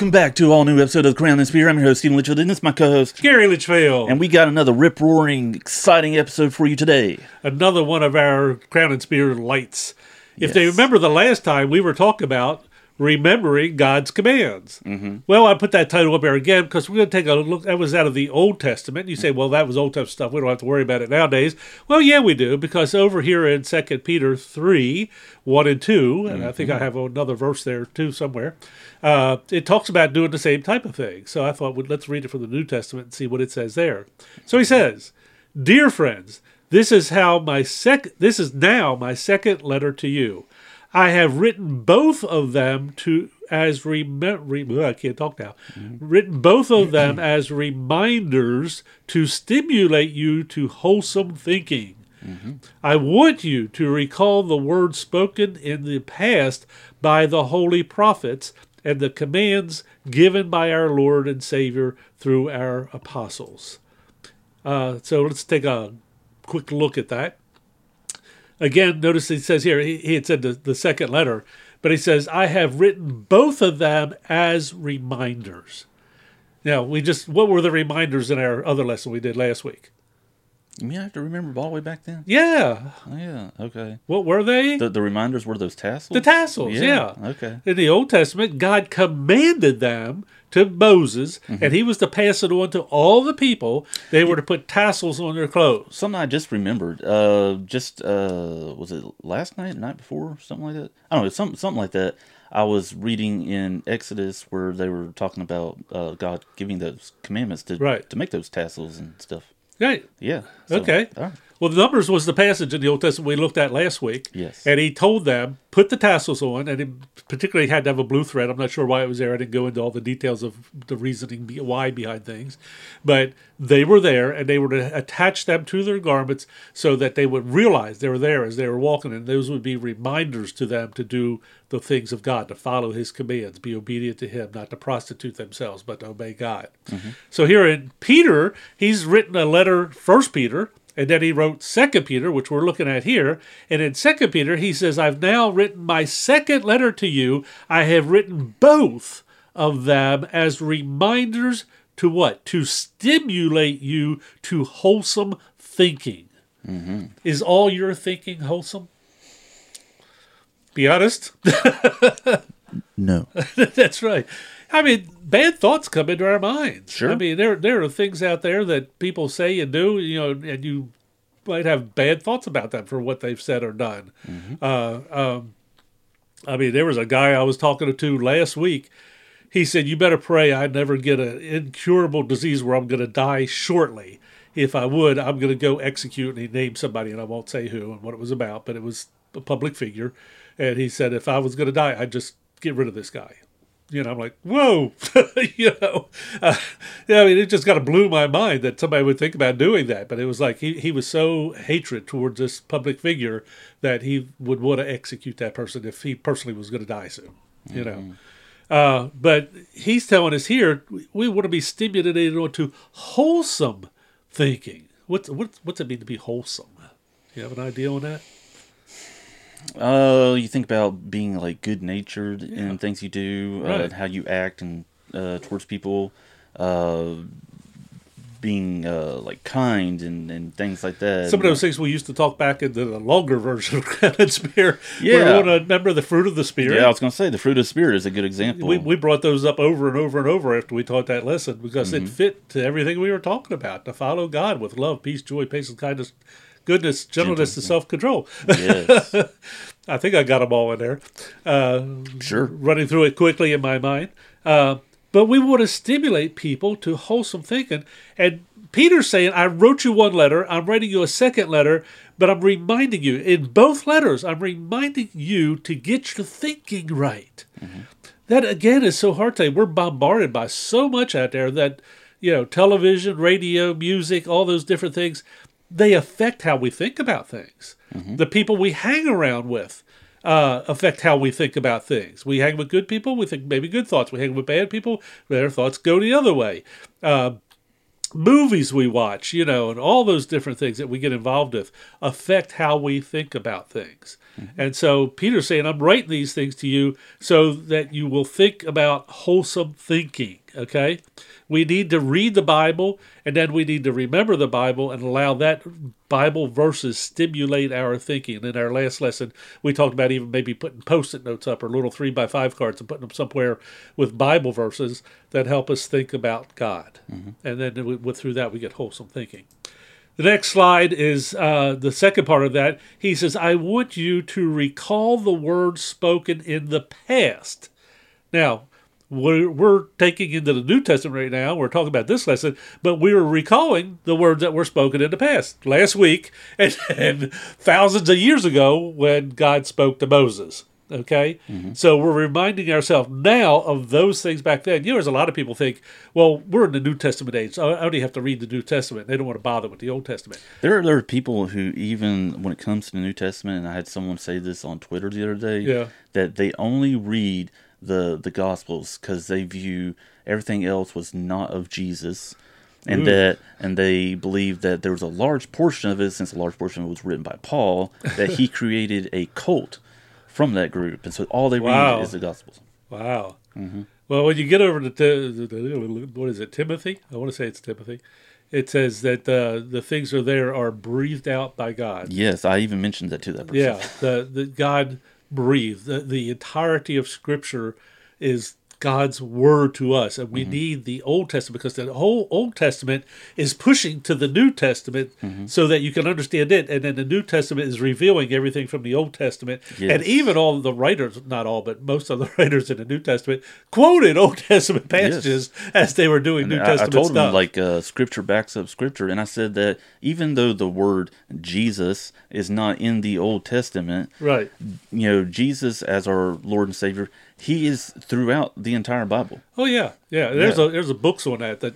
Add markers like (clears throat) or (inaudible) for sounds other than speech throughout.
Welcome back to all new episode of the Crown and Spear. I'm your host, Stephen Litchfield, and this is my co-host. Gary Litchfield. And we got another rip-roaring, exciting episode for you today. another one of our Crown and Spear lights. If they remember the last time we were talking about remembering God's commands. Mm-hmm. Well, I put that title up there again because we're going to take a look. That was out of the Old Testament. You say, well, that was Old Testament stuff. We don't have to worry about it nowadays. Well, yeah, we do because over here in Second Peter 3, 1 and 2, and I think I have another verse there too somewhere, uh, it talks about doing the same type of thing. So I thought, well, let's read it from the New Testament and see what it says there. So he says, Dear friends, this is how my sec this is now my second letter to you. I have written both of them to as remem- re- I can't talk now. Written both of them (clears throat) as reminders to stimulate you to wholesome thinking. I want you to recall the words spoken in the past by the holy prophets and the commands given by our Lord and Savior through our apostles. Uh, so let's take a quick look at that. Again, notice he says here, he, he had said the, the second letter, but he says, I have written both of them as reminders. Now, we just, what were the reminders in our other lesson we did last week? You mean I have to remember all the way back then? Yeah. Oh, yeah, okay. What were they? The, the reminders were those tassels? The tassels, yeah. Okay. In the Old Testament, God commanded them to Moses, and he was to pass it on to all the people. They were to put tassels on their clothes. Something I just remembered. Uh, just uh, was it last night, night before, something like that? I don't know, something something like that. I was reading in Exodus where they were talking about uh, God giving those commandments to Right. to make those tassels and stuff. Right. Yeah. so- Okay. right. Well, the Numbers was the passage in the Old Testament we looked at last week. Yes. And he told them, put the tassels on, and he particularly had to have a blue thread. I'm not sure why it was there. I didn't go into all the details of the reasoning be- why behind things. But they were there, and they were to attach them to their garments so that they would realize they were there as they were walking, and those would be reminders to them to do the things of God, to follow his commands, be obedient to him, not to prostitute themselves, but to obey God. Mm-hmm. So here in Peter, he's written a letter, First Peter, and then he wrote Second Peter, which we're looking at here. And in Second Peter, he says, "I've now written my second letter to you. I have written both of them as reminders to what? To stimulate you to wholesome thinking. Mm-hmm. Is all your thinking wholesome? Be honest. (laughs) No. (laughs) That's right. I mean, bad thoughts come into our minds. Sure. I mean, there there are things out there that people say and do, you know, and you might have bad thoughts about them for what they've said or done. Uh, um, I mean, there was a guy I was talking to last week. He said, "You better pray I never get an incurable disease where I'm going to die shortly. If I would, I'm going to go execute." And he named somebody, and I won't say who and what it was about, but it was a public figure. And he said, "If I was going to die, I'd just get rid of this guy." You know, I'm like, whoa, (laughs) you know, uh, yeah, I mean, it just kind of blew my mind that somebody would think about doing that. But it was like he, he was so hatred towards this public figure that he would want to execute that person if he personally was going to die soon, you know. Uh, but he's telling us here we- we want to be stimulated onto wholesome thinking. What's what's what's it mean to be wholesome? You have an idea on that? Uh, you think about being like good natured in things you do, uh, and how you act and uh, towards people, uh, being uh, like kind and, and things like that. Some of those things we used to talk back into the longer version of (laughs) and Spear. Yeah. we want to remember the fruit of the spirit. Yeah, I was gonna say the fruit of the spirit is a good example. we, we brought those up over and over and over after we taught that lesson because Mm-hmm. it fit to everything we were talking about to follow God with love, peace, joy, patience, kindness, goodness, gentleness, and self control. yes, (laughs) I think I got them all in there. Uh, sure. running through it quickly in my mind. Uh, but we want to stimulate people to wholesome thinking. And Peter's saying, I wrote you one letter, I'm writing you a second letter, but I'm reminding you, in both letters, I'm reminding you to get your thinking right. That, again, is so hard to We're bombarded by so much out there that, you know, television, radio, music, all those different things, they affect how we think about things. The people we hang around with uh, affect how we think about things. We hang with good people, we think maybe good thoughts. We hang with bad people, their thoughts go the other way. Uh, movies we watch, you know, and all those different things that we get involved with affect how we think about things. Mm-hmm. And so Peter's saying, I'm writing these things to you so that you will think about wholesome thinking. Okay? We need to read the Bible and then we need to remember the Bible and allow that Bible verses stimulate our thinking. In our last lesson, we talked about even maybe putting post it notes up or little three by five cards and putting them somewhere with Bible verses that help us think about God. Mm-hmm. And then we, through that, we get wholesome thinking. The next slide is uh, the second part of that. He says, I want you to recall the words spoken in the past. Now, we're, we're taking into the New Testament right now. We're talking about this lesson, but we are recalling the words that were spoken in the past, last week, (laughs) and, and thousands of years ago when God spoke to Moses. Okay, mm-hmm. so we're reminding ourselves now of those things back then. You know, there's a lot of people think, well, we're in the New Testament age, so I only have to read the New Testament. They don't want to bother with the Old Testament. There are, there are people who, even when it comes to the New Testament, and I had someone say this on Twitter the other day, yeah. that they only read the the Gospels because they view everything else was not of Jesus, and Ooh. that and they believe that there was a large portion of it, since a large portion of it was written by Paul, (laughs) that he created a cult from that group, and so all they wow. read is the Gospels. Wow. Mm-hmm. Well, when you get over to the what is it, Timothy? I want to say it's Timothy. It says that uh, the things are there are breathed out by God. Yes, I even mentioned that to that person. Yeah, the the God breathed. The, the entirety of Scripture is God's word to us. And we mm-hmm. need the Old Testament because the whole Old Testament is pushing to the New Testament mm-hmm. so that you can understand it. And then the New Testament is revealing everything from the Old Testament. Yes. And even all the writers, not all, but most of the (laughs) writers in the New Testament quoted Old Testament passages yes. as they were doing and New I, Testament I told stuff. them, like, uh, Scripture backs up Scripture. And I said that even though the word Jesus is not in the Old Testament, right? You know, Jesus as our Lord and Savior he is throughout the entire Bible. Oh yeah, yeah. There's yeah. a there's a books on that that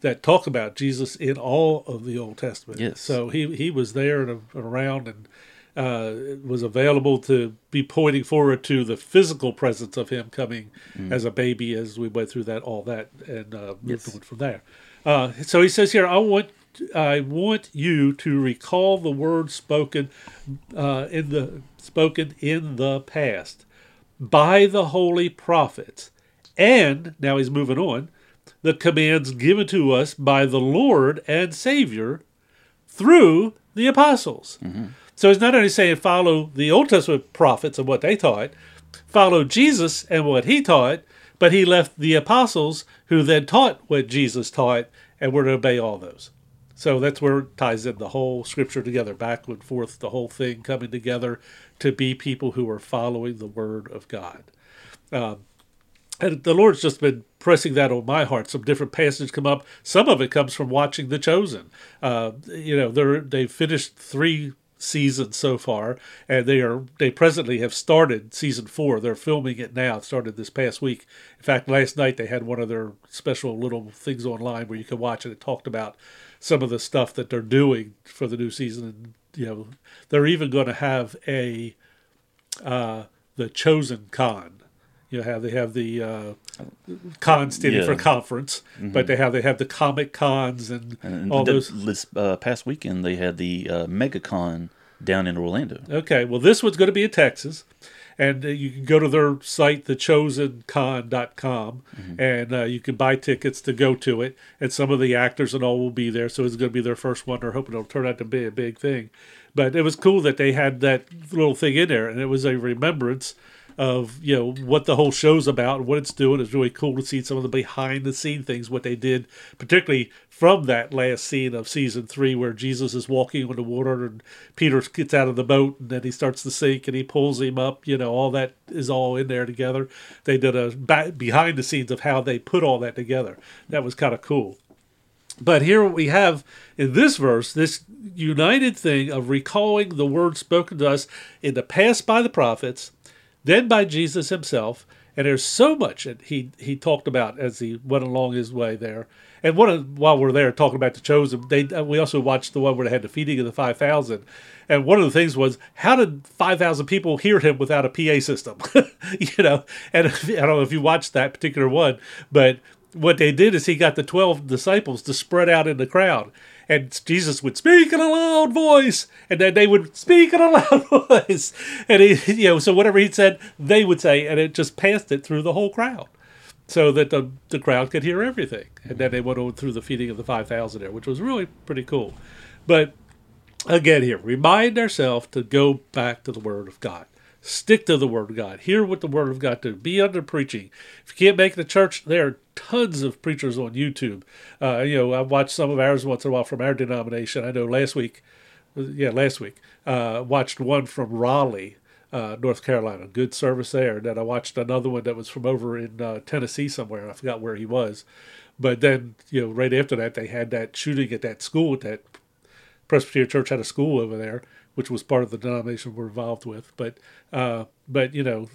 that talk about Jesus in all of the Old Testament. Yes. So he he was there and around and uh, was available to be pointing forward to the physical presence of him coming mm. as a baby as we went through that all that and uh, moved yes. on from there. Uh, so he says here, I want I want you to recall the words spoken uh, in the spoken in the past by the holy prophets, and, now he's moving on, the commands given to us by the Lord and Savior through the apostles. Mm-hmm. So he's not only saying follow the Old Testament prophets and what they taught, follow Jesus and what he taught, but he left the apostles who then taught what Jesus taught and were to obey all those. So that's where it ties in the whole scripture together, back and forth, the whole thing coming together to be people who are following the word of God. Um, and the Lord's just been pressing that on my heart. Some different passages come up. Some of it comes from watching The Chosen. Uh, you know, they're they've finished three seasons so far, and they are they presently have started season four. They're filming it now. It started this past week. In fact, last night they had one of their special little things online where you could watch it. It talked about some of the stuff that they're doing for the new season. And, you know, they're even going to have a uh, the chosen con. You know, they have the uh, con standing yeah. for conference, mm-hmm. but they have they have the comic cons and, and all the, those. This uh, past weekend they had the uh, MegaCon down in Orlando. Okay, well, this one's going to be in Texas, and uh, you can go to their site thechosencon.com mm-hmm. and uh, you can buy tickets to go to it. And some of the actors and all will be there so it's going to be their first one. They're hoping it'll turn out to be a big thing. But it was cool that they had that little thing in there and it was a remembrance of you know what the whole show's about and what it's doing. It's really cool to see some of the behind the scene things, what they did, particularly from that last scene of season three where Jesus is walking on the water and Peter gets out of the boat and then he starts to sink and he pulls him up. You know, all that is all in there together. They did a behind the scenes of how they put all that together. That was kind of cool. But here we have in this verse this united thing of recalling the word spoken to us in the past by the prophets then by Jesus himself. And there's so much that he, he talked about as he went along his way there. And one while we're there talking about the chosen, they uh, we also watched the one where they had the feeding of the five thousand, and one of the things was how did five thousand people hear him without a PA system? (laughs) you know, and I don't know if you watched that particular one, but what they did is he got the 12 disciples to spread out in the crowd. And Jesus would speak in a loud voice, and then they would speak in a (laughs) loud voice. And he, you know, so whatever he said, they would say, and it just passed it through the whole crowd so that the, the crowd could hear everything. And then they went on through the feeding of the 5,000 there, which was really pretty cool. But again, here, remind ourselves to go back to the Word of God. Stick to the Word of God. Hear what the Word of God do. Be under preaching. If you can't make the church, there are tons of preachers on YouTube. Uh, you know, I watch some of ours once in a while from our denomination. I know last week, yeah, last week, uh, watched one from Raleigh uh, North Carolina. Good service there. And then I watched another one that was from over in uh, Tennessee somewhere. I forgot where he was. But then, you know, right after that, they had that shooting at that school. That Presbyterian Church had a school over there, which was part of the denomination we're involved with. But, uh, but you know,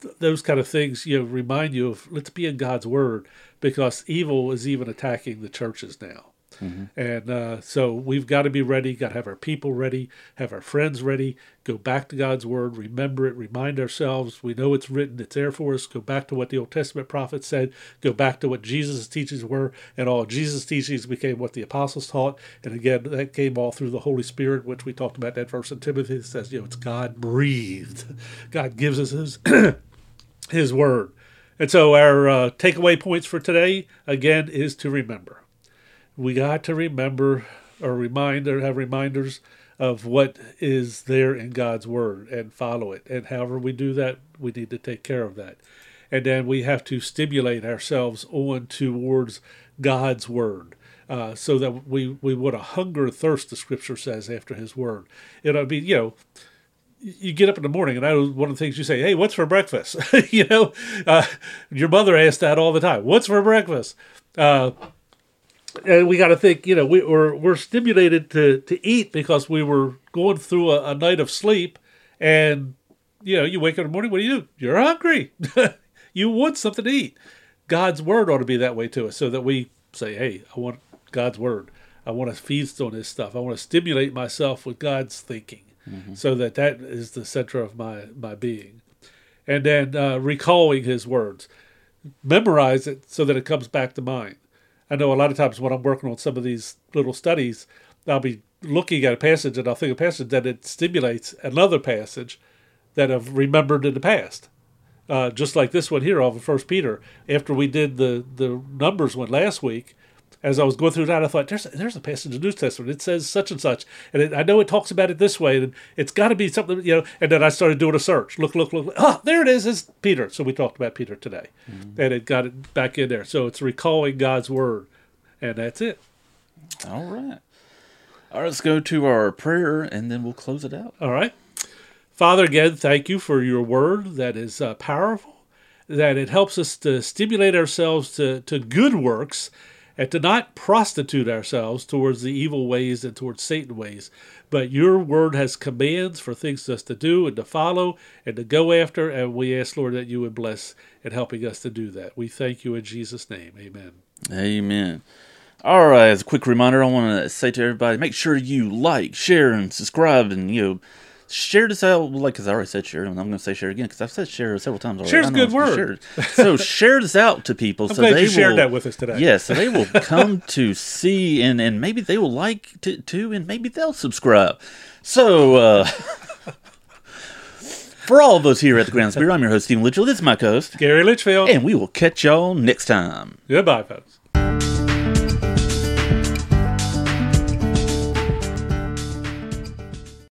th- those kind of things, you know, remind you of let's be in God's Word because evil is even attacking the churches now. Mm-hmm. And uh, so we've got to be ready, got to have our people ready, have our friends ready, go back to God's word, remember it, remind ourselves. We know it's written, it's there for us. Go back to what the Old Testament prophets said, go back to what Jesus' teachings were, and all Jesus' teachings became what the apostles taught. And again, that came all through the Holy Spirit, which we talked about that verse in Timothy. It says, you know, it's God breathed. God gives us his, (clears throat) his word. And so our uh, takeaway points for today, again, is to remember we got to remember or remind or have reminders of what is there in God's word and follow it. And however we do that, we need to take care of that. And then we have to stimulate ourselves on towards God's word. Uh, so that we, we would a hunger and thirst, the scripture says, after his word. It'll be, you know, you get up in the morning, and I was one of the things you say, "Hey, what's for breakfast?" (laughs) you know, uh, your mother asked that all the time. What's for breakfast? Uh, and we got to think, you know, we, we're we're stimulated to to eat because we were going through a, a night of sleep, and you know, you wake up in the morning. What do you do? You're hungry. (laughs) you want something to eat. God's word ought to be that way to us, so that we say, "Hey, I want God's word. I want to feast on this stuff. I want to stimulate myself with God's thinking, mm-hmm. so that that is the center of my my being." And then uh, recalling His words, memorize it so that it comes back to mind I know a lot of times when I'm working on some of these little studies, I'll be looking at a passage and I'll think a passage that it stimulates another passage that I've remembered in the past. Uh, just like this one here off of First Peter. After we did the the numbers one last week, as I was going through that, I thought, there's a, there's a passage in the New Testament. It says such and such, and it, I know it talks about it this way, and it's got to be something, you know. And then I started doing a search. Look, look, look. Ah, oh, there it is. It's Peter. So we talked about Peter today, mm-hmm. and it got it back in there. So it's recalling God's word, and that's it. All right. All right. Let's go to our prayer, and then we'll close it out. All right. Father, again, thank you for your word that is uh, powerful, that it helps us to stimulate ourselves to, to good works and to not prostitute ourselves towards the evil ways and towards Satan ways. But your word has commands for things us to do and to follow and to go after, and we ask, Lord, that you would bless in helping us to do that. We thank you in Jesus' name. Amen. Amen. All right, as a quick reminder, I want to say to everybody make sure you like, share, and subscribe, and you know share this out, like, because I already said share, and I'm going to say share again because I've said share several times already. Share's a good word. so (laughs) share this out to people. I'm so glad they you shared will, that with us today. Yeah, so they will (laughs) come to see, and, and maybe they will like to, too, and maybe they'll subscribe. So, uh, (laughs) for all of us here at the Crown and Spear, I'm your host, Stephen Litchfield. This is my co host, Gary Litchfield. And we will catch y'all next time. Goodbye, folks.